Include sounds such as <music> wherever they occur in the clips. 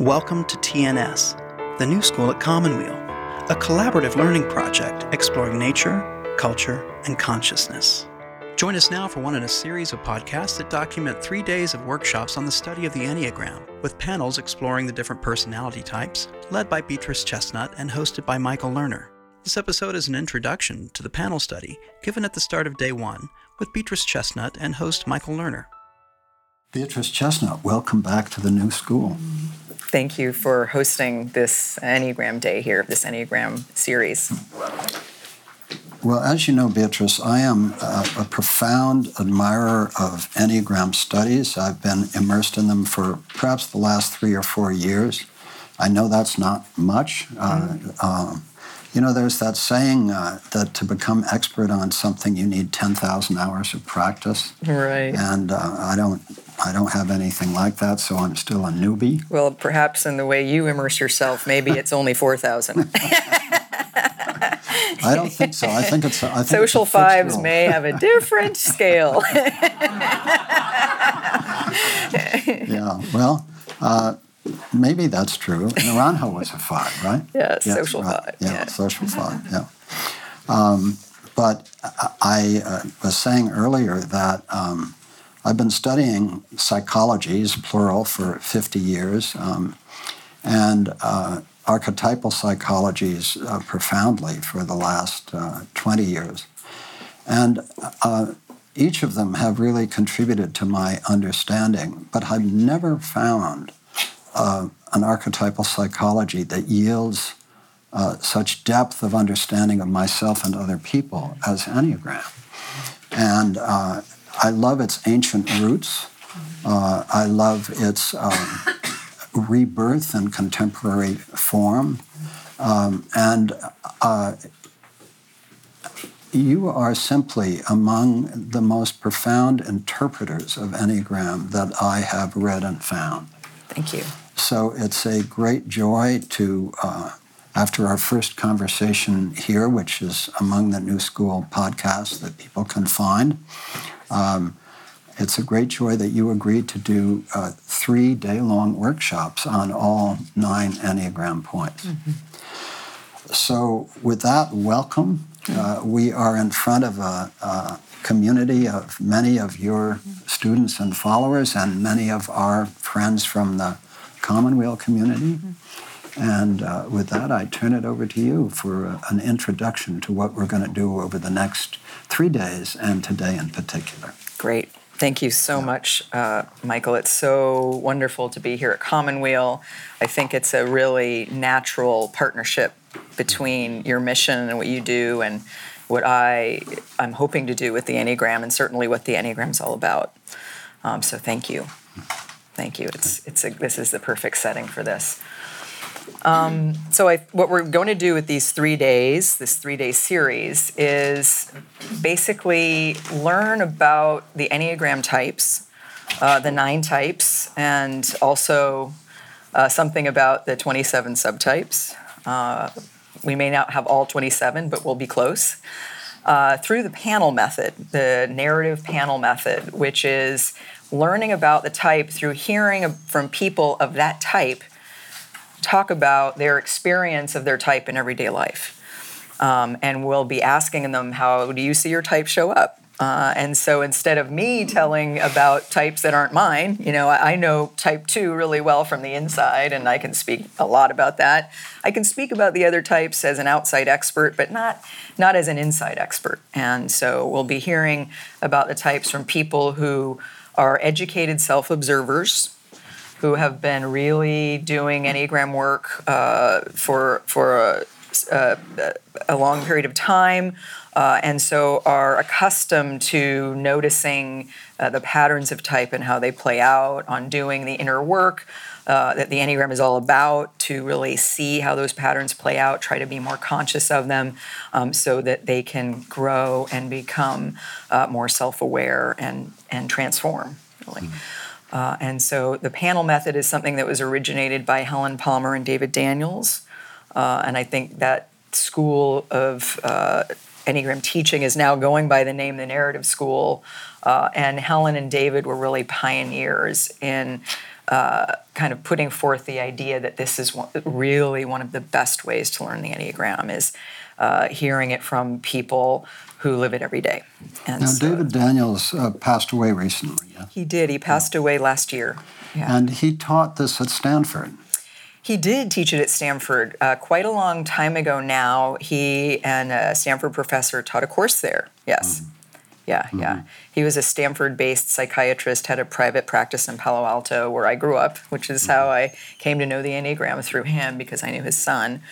Welcome to TNS, the new school at Commonweal, a collaborative learning project exploring nature, culture, and consciousness. Join us now for one in a series of podcasts that document three days of workshops on the study of the Enneagram, with panels exploring the different personality types, led by Beatrice Chestnut and hosted by Michael Lerner. This episode is an introduction to the panel study given at the start of day one with Beatrice Chestnut and host Michael Lerner. Beatrice Chestnut, welcome back to the new school. Thank you for hosting this Enneagram Day here, this Enneagram series. Well, as you know, Beatrice, I am a, a, profound admirer of Enneagram studies. I've been immersed in them for perhaps the last three or four years. I know that's not much. Mm. Uh, you know, there's that saying uh, that to become expert on something, you need 10,000 hours of practice. Right. And uh, I don't. I don't have anything like that, so I'm still a newbie. Well, perhaps in the way you immerse yourself, maybe it's only 4,000. <laughs> <laughs> I don't think so. I think it's. A, I think Social it's fives may have a different scale. <laughs> yeah. Well, uh, maybe that's true. Naranjo was a five, right? Yeah, yes, social right. five. Yeah, yeah, social five. Yeah. Um, but I uh, was saying earlier that um, I've been studying psychologies, plural, for 50 years, um, and uh, archetypal psychologies uh, profoundly for the last uh, 20 years. And uh, each of them have really contributed to my understanding, but I've never found uh, an archetypal psychology that yields uh, such depth of understanding of myself and other people as Enneagram. And uh, I love its ancient roots. Uh, I love its um, rebirth in contemporary form. Um, and uh, you are simply among the most profound interpreters of Enneagram that I have read and found. Thank you. So it's a great joy to, uh, after our first conversation here, which is among the New School podcasts that people can find, um, it's a great joy that you agreed to do uh, three day long workshops on all nine Enneagram points. Mm-hmm. So, with that, welcome. Uh, we are in front of a, a, community of many of your students and followers, and many of our friends from the Commonweal community. Mm-hmm. And uh, with that, I turn it over to you for uh, an introduction to what we're going to do over the next three days and today in particular. Great. Thank you so yeah. much, uh, Michael. It's so wonderful to be here at Commonweal. I think it's a really natural partnership between your mission and what you do and what I I'm hoping to do with the Enneagram and certainly what the Enneagram is all about. Um, so thank you. Thank you. It's it's a, this is the perfect setting for this. Um, so I, what we're going to do with these three days, this three-day series, is basically learn about the Enneagram types, uh, the nine types, and also uh, something about the 27 subtypes. Uh, we may not have all 27, but we'll be close. Uh, through the panel method, the narrative panel method, which is learning about the type through hearing from people of that type talk about their experience of their type in everyday life. Um, and we'll be asking them, How do you see your type show up? Uh, and so instead of me telling about types that aren't mine, you know, I, I, know type two really well from the inside, and I can speak a lot about that. I can speak about the other types as an outside expert, but not not as an inside expert. And so we'll be hearing about the types from people who are educated self observers who have been really doing Enneagram work uh, for, for a, a, a, long period of time. Uh, and so are accustomed to noticing uh, the patterns of type and how they play out on doing the inner work uh, that the Enneagram is all about to really see how those patterns play out, try to be more conscious of them um, so that they can grow and become uh, more self aware and, and transform, really. Mm-hmm. Uh, and so the panel method is something that was originated by Helen Palmer and David Daniels. Uh, and I think that school of uh, Enneagram teaching is now going by the name the Narrative School. Uh, and Helen and David were really pioneers in uh, kind of putting forth the idea that this is one, really one of the best ways to learn the Enneagram is uh, hearing it from people who live it every day. And now, so, David Daniels uh, passed away recently. Yeah? He did. He passed away last year. Yeah. And he taught this at Stanford. He did teach it at Stanford uh, quite a long time ago now. He and a Stanford professor taught a course there. Yes. Mm-hmm. Yeah, mm-hmm. yeah. He was a Stanford based psychiatrist, had a private practice in Palo Alto where I grew up, which is mm-hmm. how I came to know the Enneagram through him because I knew his son.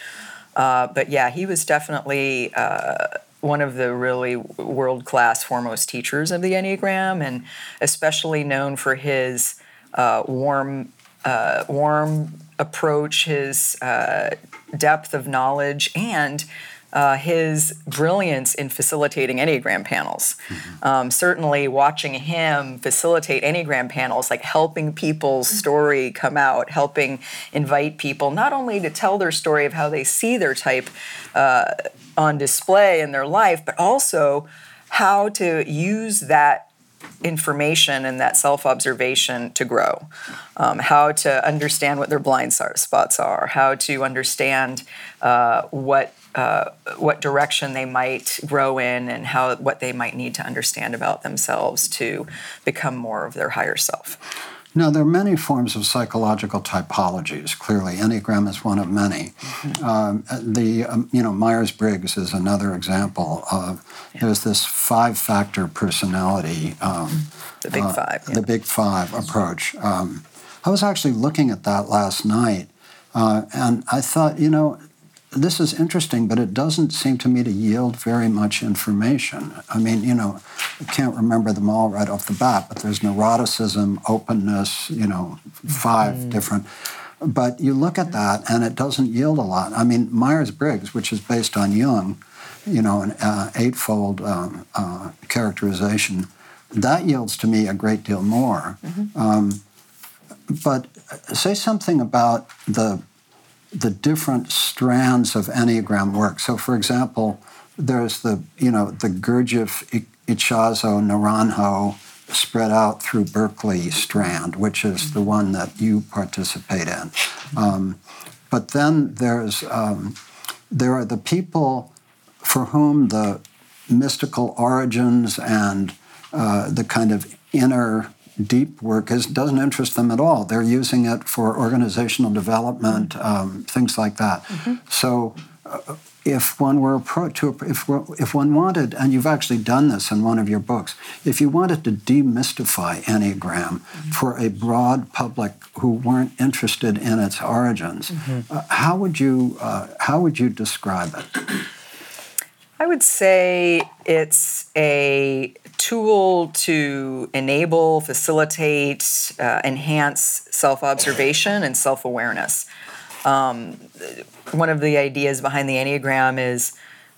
Uh, but yeah, he was definitely uh, one of the really world class foremost teachers of the Enneagram, and especially known for his uh, warm, uh, warm approach, his uh, depth of knowledge, and uh, his brilliance in facilitating Enneagram panels. Mm-hmm. Um, certainly, watching him facilitate Enneagram panels, like helping people's story come out, helping invite people not only to tell their story of how they see their type uh, on display in their life, but also how to use that information and that self observation to grow, um, how to understand what their blind spots are, how to understand uh, what uh, what direction they might grow in and how what they might need to understand about themselves to become more of their higher self. Now, there are many forms of psychological typologies. Clearly, Enneagram is one of many. Mm-hmm. Um, the um, you know Myers Briggs is another example. Of, yeah. There's this five-factor personality. Um, the Big uh, Five. Yeah. The Big Five approach. Um, I was actually looking at that last night, uh, and I thought, you know, this is interesting, but it doesn't seem to me to yield very much information. I mean, you know, I can't remember them all right off the bat, but there's neuroticism, openness, you know, 5 mm. different. But you look at that and it doesn't yield a lot. I mean, Myers Briggs, which is based on Jung, you know, an uh, eightfold um, uh, characterization, that yields to me a great deal more. Mm-hmm. Um, but say something about the the different strands of Enneagram work. So, for example, there's the you know the Gurdjieff, Ichazo, Naranjo spread out through Berkeley strand, which is the one that you participate in. Um, but then there's um, there are the people for whom the mystical origins and uh, the kind of inner deep work is, doesn't interest them at all. They're using it for organizational development, um, things like that. Mm-hmm. So, uh, if one were appro- to if if one wanted, and you've actually done this in one of your books, if you wanted to demystify Enneagram mm-hmm. for a broad public who weren't interested in its origins, mm-hmm. uh, how would you uh, how would you describe it? I would say it's a tool to enable, facilitate, uh, enhance self observation and self awareness. Um, one of the ideas behind the Enneagram is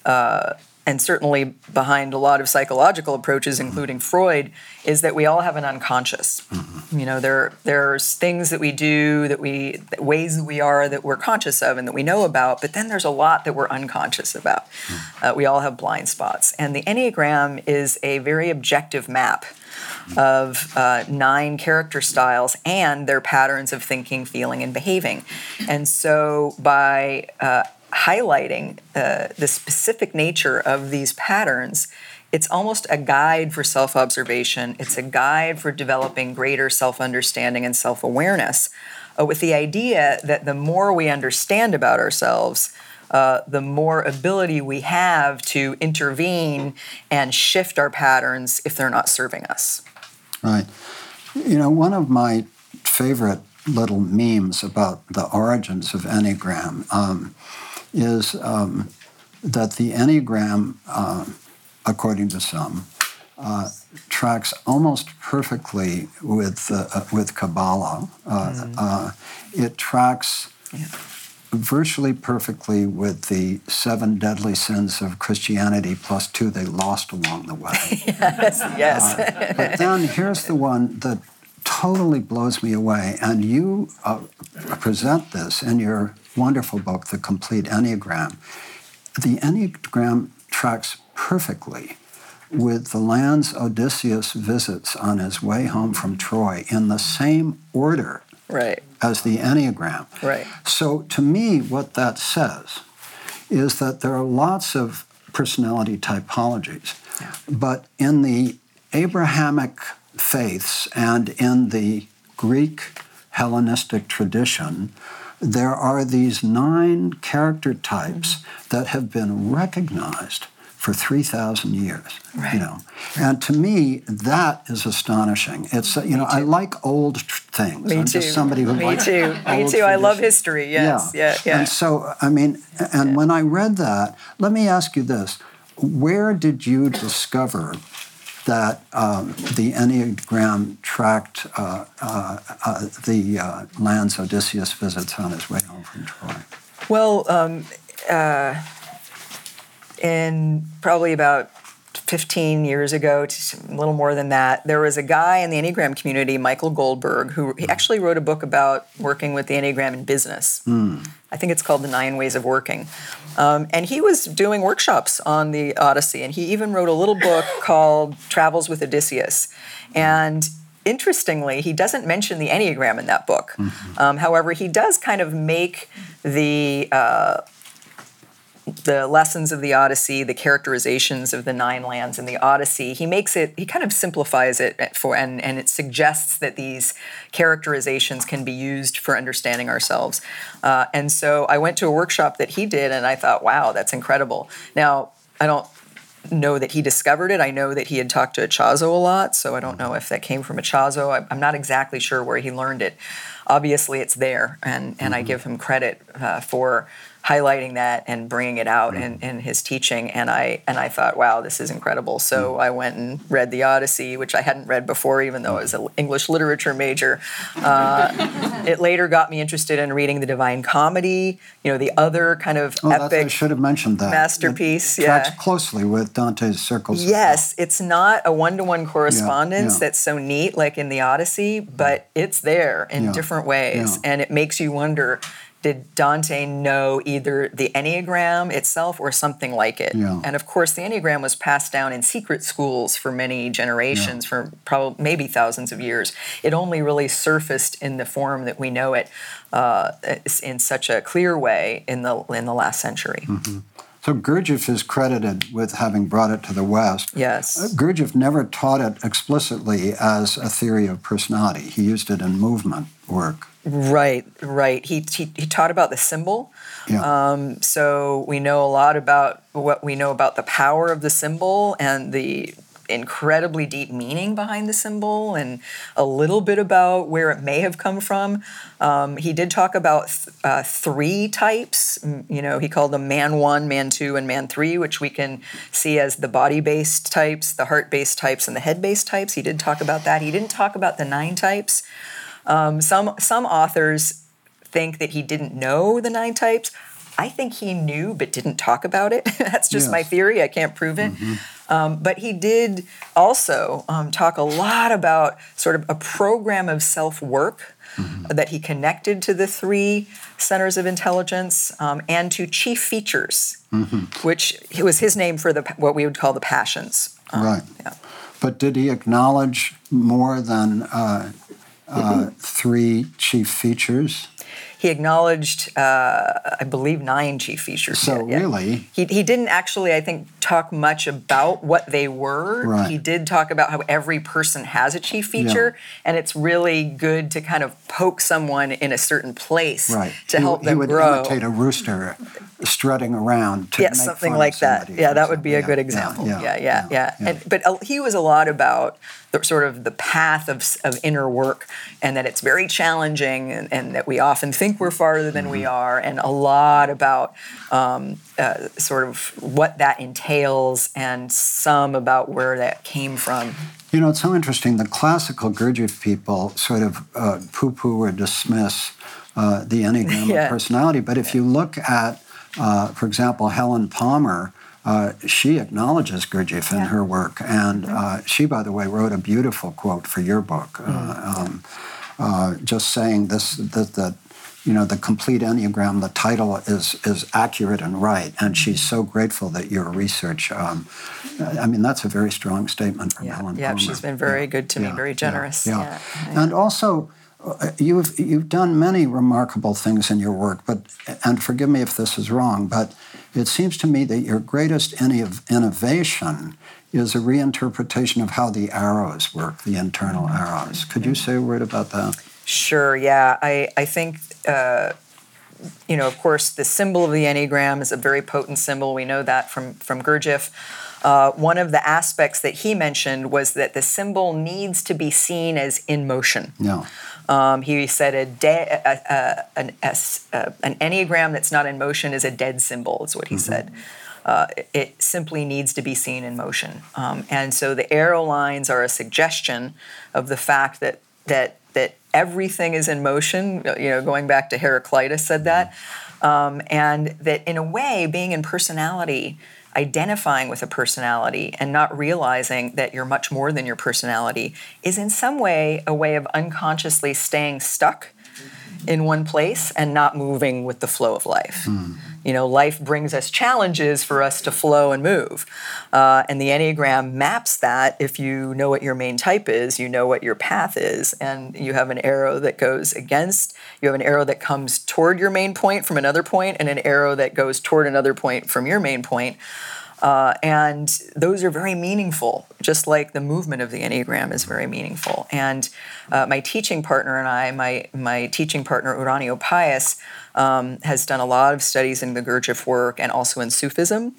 uh, and certainly behind a lot of psychological approaches, including Freud, is that we all have an unconscious. Mm-hmm. You know, there there's things that we do that we ways that we are that we're conscious of and that we know about, but then there's a lot that we're unconscious about. Mm-hmm. Uh, we all have blind spots, and the Enneagram is a very objective map of uh, nine character styles and their patterns of thinking, feeling, and behaving. And so by uh, highlighting uh, the specific nature of these patterns, it's almost a guide for self observation. It's a guide for developing greater self understanding and self awareness, uh, with the idea that the more we understand about ourselves, uh, the more ability we have to intervene and shift our patterns if they're not serving us. Right. You know, one of my favorite little memes about the origins of Enneagram um, is um, that the Enneagram, uh, according to some, uh, tracks almost perfectly with uh, with Kabbalah. Mm. it tracks yeah. virtually perfectly with the seven deadly sins of Christianity plus two they lost along the way. <laughs> yes, yes. Uh, but then here's the one that totally blows me away, and you uh, present this in your wonderful book, The Complete Enneagram. The Enneagram tracks perfectly with the lands Odysseus visits on his way home from Troy in the same order right. as the Enneagram. Right. So to me, what that says is that there are lots of personality typologies, Yeah. but in the Abrahamic faiths and in the Greek Hellenistic tradition, there are these nine character types that have been recognized for 3,000 years. Right. You know, and to me, that is astonishing. It's uh, you know, I like old things. Me I'm too. just somebody who Me likes too. Me too. I love history. Yes. Yeah. Yeah. And so, I mean, and when I read that, let me ask you this: Where did you discover that um, the Enneagram tracked uh, uh, uh, the uh, lands Odysseus visits on his way home from Troy? Well, um, uh, in probably about 15 years ago, to a little more than that, there was a guy in the Enneagram community, Michael Goldberg, who he actually wrote a book about working with the Enneagram in business. I think it's called The Nine Ways of Working. Um, and he was doing workshops on the Odyssey, and he even wrote a little book <laughs> called Travels with Odysseus. And interestingly, he doesn't mention the Enneagram in that book. Um, however, he does kind of make the uh, the lessons of the Odyssey, the characterizations of the nine lands in the Odyssey, he makes it, he kind of simplifies it for, and, and it suggests that these characterizations can be used for understanding ourselves. Uh, and so I went to a workshop that he did, and I thought, wow, that's incredible. Now, I don't know that he discovered it. I know that he had talked to Ichazo a lot, so I don't know if that came from Ichazo. I'm not exactly sure where he learned it. Obviously, it's there, and, and I give him credit uh, for highlighting that and bringing it out in, mm-hmm. in his teaching. And I and I thought, wow, this is incredible. So mm-hmm. I went and read the Odyssey, which I hadn't read before, even though I was an mm-hmm. English literature major. Uh, <laughs> it later got me interested in reading the Divine Comedy. You know, the other kind of Oh, that's, I epic should have mentioned that. masterpiece, It tracks yeah. closely with Dante's Circles. Yes, it's not a one-to-one correspondence yeah. that's so neat like in the Odyssey, but it's there in Yeah, different ways, yeah. and it makes you wonder. Did Dante know either the Enneagram itself or something like it? Yeah. And of course, the Enneagram was passed down in secret schools for many generations, for probably maybe thousands of years. It only really surfaced in the form that we know it uh, in such a clear way in the in the last century. So Gurdjieff is credited with having brought it to the West. Yes. Uh, Gurdjieff never taught it explicitly as a theory of personality. He used it in movement work. Right, right. He, he, he taught about the symbol. Yeah. Um, so we know a lot about what we know about the power of the symbol and the incredibly deep meaning behind the symbol and a little bit about where it may have come from. Um, he did talk about th- uh, three types. You know, he called them man one, man two, and man three, which we can see as the body based types, the heart based types, and the head based types. He did talk about that. He didn't talk about the nine types. Um, some some authors think that he didn't know the nine types. I think he knew but didn't talk about it. <laughs> That's just my theory. I can't prove it. Um, but he did also um, talk a lot about sort of a program of self work that he connected to the three centers of intelligence um, and to chief features, which was his name for the what we would call the passions. Um, right. Yeah. But did he acknowledge more than uh, uh, three chief features? He acknowledged, uh, I believe, nine chief features. So Yeah, yeah. really- he, he didn't actually, I think, talk much about what they were. Right. He did talk about how every person has a chief feature, and it's really good to kind of poke someone in a certain place Right. to he, help he them would grow. imitate a rooster strutting around to Yes, make something fun like of that. Yeah, that would be a good Yeah, example. yeah, Yeah, yeah, yeah. yeah. And, but uh, he was a lot about the sort of the path of, of inner work, and that it's very challenging, and, and that we often think we're farther than we Mm-hmm. are, and a lot about um, uh, sort of what that entails, and some about where that came from. You know, it's so interesting. The classical Gurdjieff people sort of uh, poo poo or dismiss uh, the Enneagram <laughs> Yeah. of personality. But if you look at, uh, for example, Helen Palmer, uh, she acknowledges Gurdjieff in Yeah. her work. And uh, she, by the way, wrote a beautiful quote for your book. Uh, um, uh, just saying this that that you know the complete enneagram the title is is accurate and right. And she's so grateful that your research um, i mean that's a very strong statement from yeah. helen yeah Palmer. she's been very yeah. good to me yeah. very generous. Yeah, and also uh, you've you've done many remarkable things in your work but and forgive me if this is wrong but it seems to me that your greatest innovation is a reinterpretation of how the arrows work the internal arrows. Could you say a word about that? Sure, yeah. I, I think, uh, you know, of course, the symbol of the Enneagram is a very potent symbol. We know that from, from Gurdjieff. Uh, one of the aspects that he mentioned was that the symbol needs to be seen as in motion. Yeah. Um, he said a de- a, a, an, an enneagram that's not in motion is a dead symbol, is what he mm-hmm. said. Uh, it simply needs to be seen in motion. Um, and so the arrow lines are a suggestion of the fact that that everything is in motion. You know, going back to Heraclitus said that, um, and that in a way, being in personality, identifying with a personality, and not realizing that you're much more than your personality is in some way a way of unconsciously staying stuck in one place and not moving with the flow of life. Mm. You know, life brings us challenges for us to flow and move. Uh, and the Enneagram maps that. If you know what your main type is, you know what your path is. And you have an arrow that goes against, you have an arrow that comes toward your main point from another point, and an arrow that goes toward another point from your main point. Uh, and those are very meaningful, just like the movement of the Enneagram is very meaningful. And uh, my teaching partner and I, my, my teaching partner, Uranio Paes, um, has done a lot of studies in the Gurdjieff work and also in Sufism.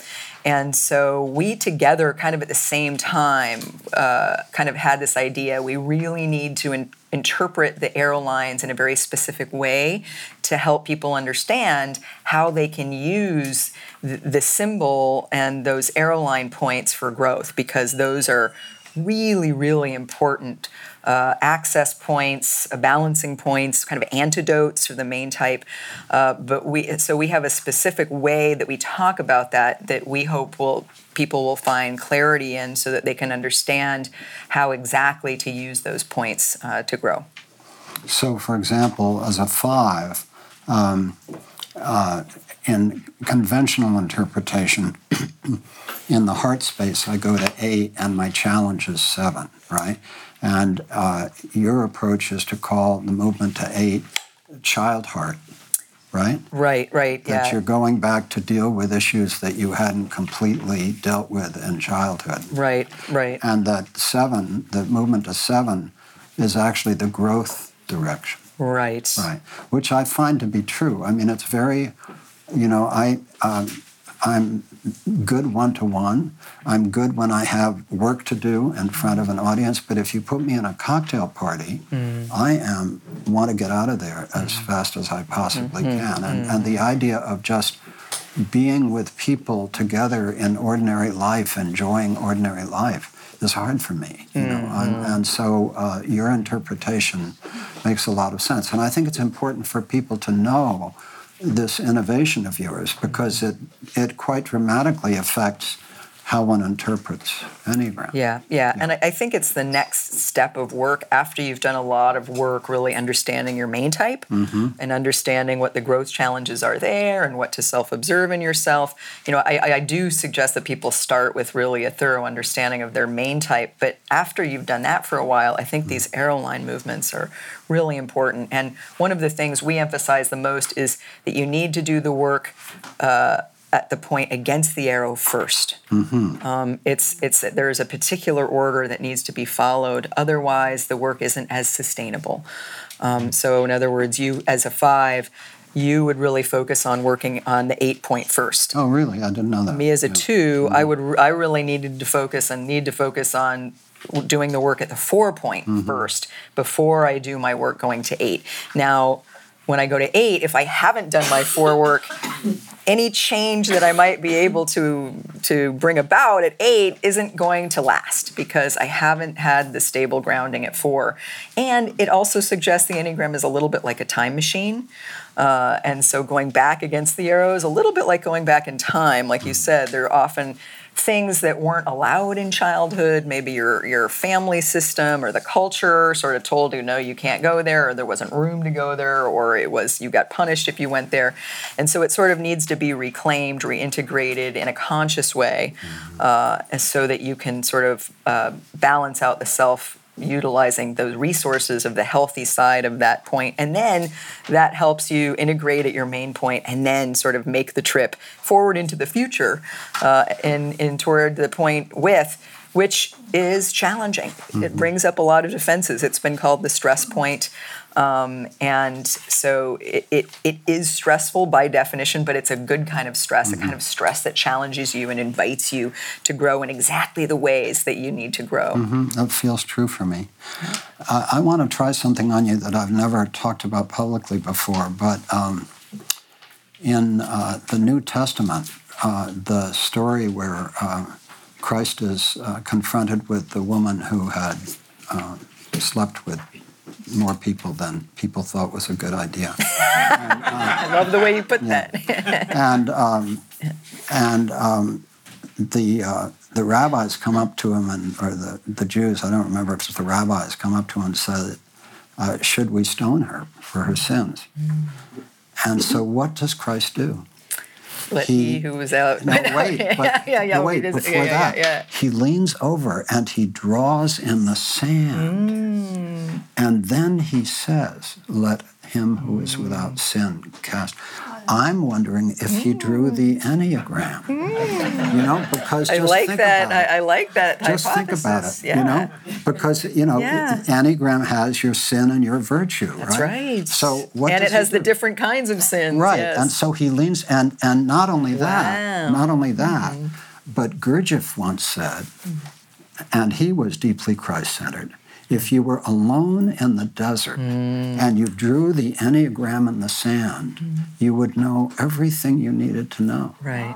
And so we together, kind of at the same time, uh, kind of had this idea we really need to in- interpret the arrow lines in a very specific way to help people understand how they can use th- the symbol and those arrow line points for growth because those are really, really important uh, access points, uh, balancing points, kind of antidotes for the main type. Uh, but we so we have a specific way that we talk about that that we hope will people will find clarity in, so that they can understand how exactly to use those points uh, to grow. So, for example, as a five. Um, uh, in conventional interpretation, <clears throat> in the heart space, I go to eight and my challenge is seven, right? And uh, your approach is to call the movement to eight child heart, right? Right, right, that yeah. you're going back to deal with issues that you hadn't completely dealt with in childhood. Right, right. And that seven, the movement to seven, is actually the growth direction. Right. Right. Which I find to be true. I mean, it's very, you know, I um, I'm good one to one. I'm good when I have work to do in front of an audience. But if you put me in a cocktail party, mm. I am want to get out of there as mm. fast as I possibly mm-hmm. can. And, and the idea of just being with people together in ordinary life, enjoying ordinary life, is hard for me. You know, mm-hmm. and, and, so uh, your interpretation makes a lot of sense. And I think it's important for people to know this innovation of yours because it, it quite dramatically affects how one interprets Enneagram. Yeah, yeah. yeah. And I, think it's the next step of work after you've done a lot of work really understanding your main type mm-hmm. and understanding what the growth challenges are there and what to self observe in yourself. You know, I, I do suggest that people start with really a thorough understanding of their main type. But after you've done that for a while, I think mm-hmm. these arrow line movements are really important. And one of the things we emphasize the most is that you need to do the work. Uh, at the point against the arrow 1st mm-hmm. um, it's it's there is a particular order that needs to be followed. Otherwise, the work isn't as sustainable. Um, so, in other words, you as a five, you would really focus on working on the eight point first. Oh, really? I didn't know that. Me as a yeah. 2 mm-hmm. I would I really needed to focus and need to focus on doing the work at the four point mm-hmm. first before I do my work going to eight. Now, when I go to eight, if I haven't done my four work, any change that I might be able to to bring about at eight isn't going to last because I haven't had the stable grounding at four. And it also suggests the Enneagram is a little bit like a time machine. Uh, and so going back against the arrows, a little bit like going back in time, like you said, they're often things that weren't allowed in childhood. Maybe your your family system or the culture sort of told you no, you can't go there, or there wasn't room to go there, or it was you got punished if you went there, and so it sort of needs to be reclaimed, reintegrated in a conscious way, uh, so that you can sort of uh, balance out the self utilizing those resources of the healthy side of that point. And then that helps you integrate at your main point and then sort of make the trip forward into the future uh, and, and toward the point with which is challenging mm-hmm. it brings up a lot of defenses it's been called the stress point um, and so it, it, it is stressful by definition, but it's a good kind of stress, mm-hmm. a kind of stress that challenges you and invites you to grow in exactly the ways that you need to grow. Mm-hmm. That feels true for me. Uh, I want to try something on you that I've never talked about publicly before, but um, in uh, the New Testament, uh, the story where uh, Christ is uh, confronted with the woman who had uh, slept with more people than people thought was a good idea. and, <laughs> uh, I love the way you put yeah. that. and um, and um, the uh, the rabbis come up to him and or the, the Jews I don't remember if it's the rabbis come up to him and said, uh, "Should we stone her for her sins?" Mm. And so, what does Christ do? Let he, he who was out. No, <laughs> wait, but, yeah, yeah, yeah, wait. Before yeah, that, yeah, he leans over and he draws in the sand, mm. and then he says, "Let him who is without sin cast." I'm wondering if he drew the enneagram. Mm. You know, because I like that. I, I, like that. Just hypothesis. think about it. Yeah. You know, because you know, yeah. enneagram has your sin and your virtue. That's right. right. So what? And it has the different kinds of sins. Right. Yes. And so he leans, and and not only that, wow. not only that, mm-hmm. but Gurdjieff once said, and he was deeply Christ-centered if you were alone in the desert mm. and you drew the Enneagram in the sand, mm. you would know everything you needed to know. Right.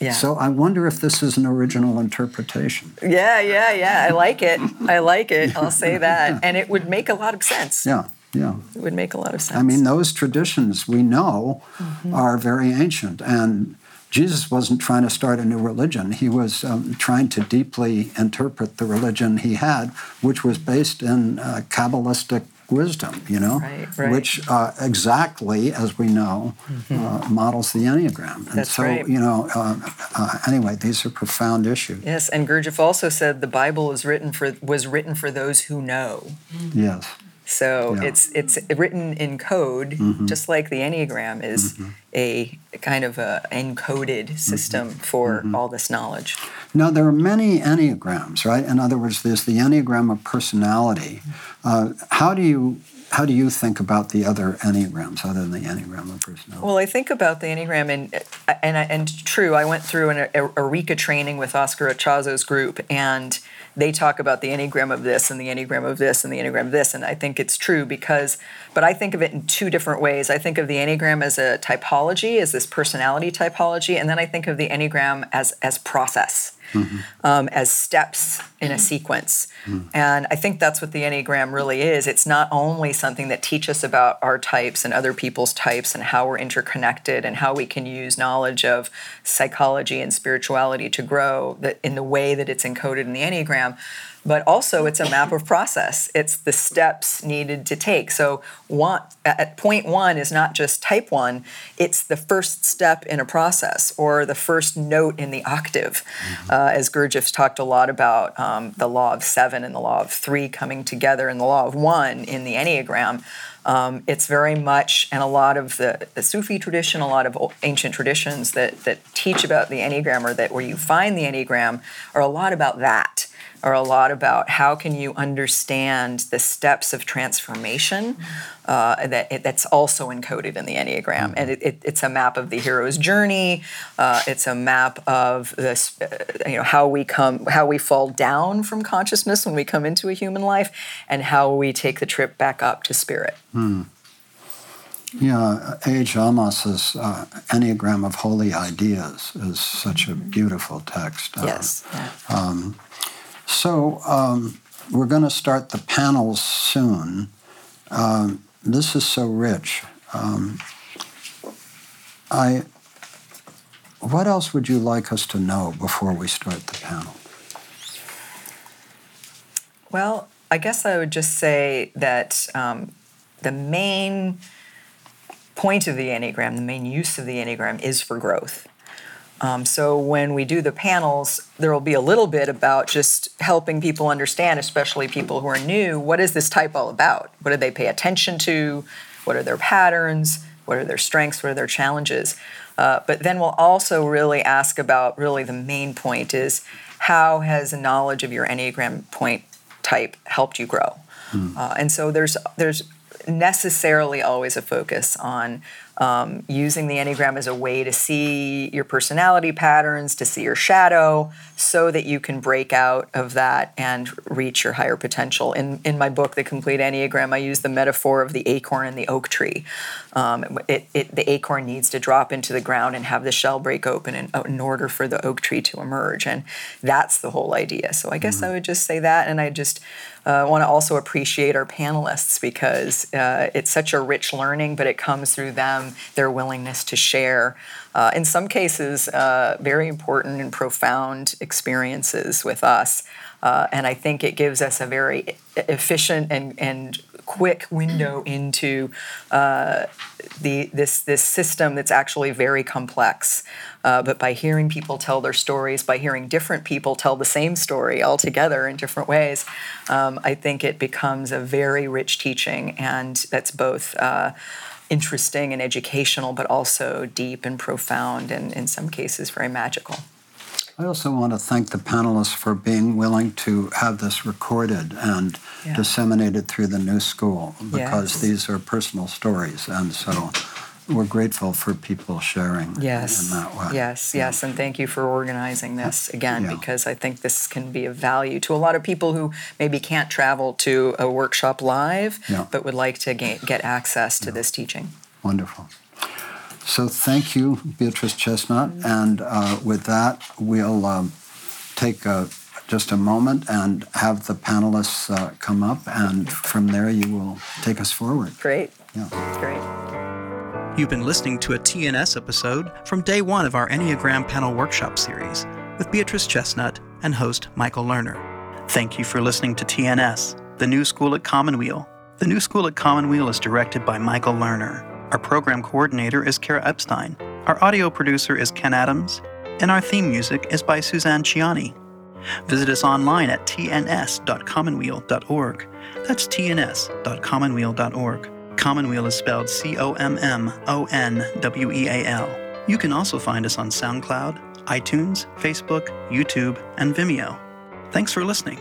Yeah. So I wonder if this is an original interpretation. Yeah, yeah, yeah. I like it. I like it. I'll say <laughs> that. Yeah. And it would make a lot of sense. Yeah, yeah. It would make a lot of sense. I mean, those traditions we know mm-hmm. are very ancient. And Jesus wasn't trying to start a new religion. He was um, trying to deeply interpret the religion he had, which was based in uh, Kabbalistic wisdom, you know, right, right. which uh, exactly, as we know, mm-hmm. uh, models the Enneagram. And That's so, right. you know, uh, uh, anyway, these are profound issues. Yes, and Gurdjieff also said the Bible is written for was written for those who know. Yes. So yeah. it's it's written in code, mm-hmm. just like the Enneagram is mm-hmm. a kind of a encoded mm-hmm. system mm-hmm. for all this knowledge. Now there are many Enneagrams, right? In other words, there's the Enneagram of personality. Uh, how do you how do you think about the other enneagrams other than the enneagram of personality? Well, I think about the enneagram, and and and true. I went through an Arica training with Oscar Ichazo's group, and they talk about the enneagram of this and the enneagram of this and the enneagram of this and i think it's true because but i think of it in two different ways i think of the enneagram as a typology as this personality typology and then i think of the enneagram as as process mm-hmm. um, as steps in a sequence. Mm-hmm. And I think that's what the Enneagram really is. It's not only something that teaches us about our types and other people's types and how we're interconnected and how we can use knowledge of psychology and spirituality to grow that in the way that it's encoded in the Enneagram but also it's a map of process. It's the steps needed to take. So one, at point one is not just type one, it's the first step in a process or the first note in the octave. Mm-hmm. Uh, as Gurdjieff's talked a lot about um, the law of seven and the law of three coming together and the law of one in the Enneagram. Um, it's very much, and a lot of the, the Sufi tradition, a lot of ancient traditions that, that teach about the Enneagram or that where you find the Enneagram are a lot about that are a lot about how can you understand the steps of transformation uh, that that's also encoded in the enneagram and it, it, it's a map of the hero's journey uh, it's a map of this uh, you know how we come how we fall down from consciousness when we come into a human life and how we take the trip back up to spirit hmm. Yeah, A.H. Almaas's uh, Enneagram of Holy Ideas is such a beautiful text. Uh, yes. Yeah. Um, so um, we're going to start the panels soon. Um, this is so rich. Um, I what else would you like us to know before we start the panel? Well, I guess I would just say that um, the main point of the Enneagram, the main use of the Enneagram is for growth. Um, so when we do the panels, there will be a little bit about just helping people understand, especially people who are new, what is this type all about? What do they pay attention to? What are their patterns? What are their strengths? What are their challenges? Uh, but then we'll also really ask about really the main point is how has a knowledge of your Enneagram point type helped you grow? Mm. Uh, and so there's there's necessarily always a focus on um, using the Enneagram as a way to see your personality patterns, to see your shadow, so that you can break out of that and reach your higher potential. In, in my book, The Complete Enneagram, I use the metaphor of the acorn and the oak tree. Um, it, it, the acorn needs to drop into the ground and have the shell break open in, in order for the oak tree to emerge. And that's the whole idea. So I guess mm-hmm. I would just say that. And I just uh, want to also appreciate our panelists because uh, it's such a rich learning, but it comes through them, their willingness to share. Uh, in some cases, uh, very important and profound experiences with us. Uh, and I think it gives us a very efficient and, and quick window into uh, the this this system that's actually very complex. Uh, but by hearing people tell their stories, by hearing different people tell the same story all together in different ways, um, I think it becomes a very rich teaching, and that's both. Uh, interesting and educational, but also deep and profound, and in some cases, very magical. I also want to thank the panelists for being willing to have this recorded and yeah. disseminated through the new school because yes. these are personal stories. And so we're grateful for people sharing yes. in that way. Yes, yes. And thank you for organizing this again yeah. because I think this can be of value to a lot of people who maybe can't travel to a workshop live yeah. but would like to get, get access to this teaching. Wonderful. So thank you, Beatrice Chestnut. And uh, with that, we'll um, take a, just a moment and have the panelists uh, come up, and from there you will take us forward. Great. Yeah. Great. You've been listening to a TNS episode from day one of our Enneagram Panel Workshop series with Beatrice Chestnut and host Michael Lerner. Thank you for listening to TNS, the new school at Commonweal. The new school at Commonweal is directed by Michael Lerner. Our program coordinator is Kara Epstein. Our audio producer is Ken Adams. And our theme music is by Suzanne Ciani. Visit us online at tns.commonweal.org. That's tns.commonweal.org. Commonweal is spelled C O M M O N W E A L. You can also find us on SoundCloud, iTunes, Facebook, YouTube, and Vimeo. Thanks for listening.